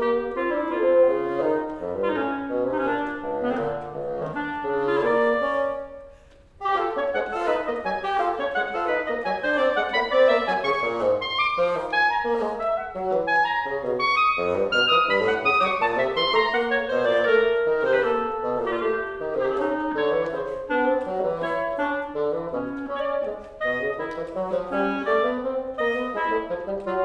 Vado, vado,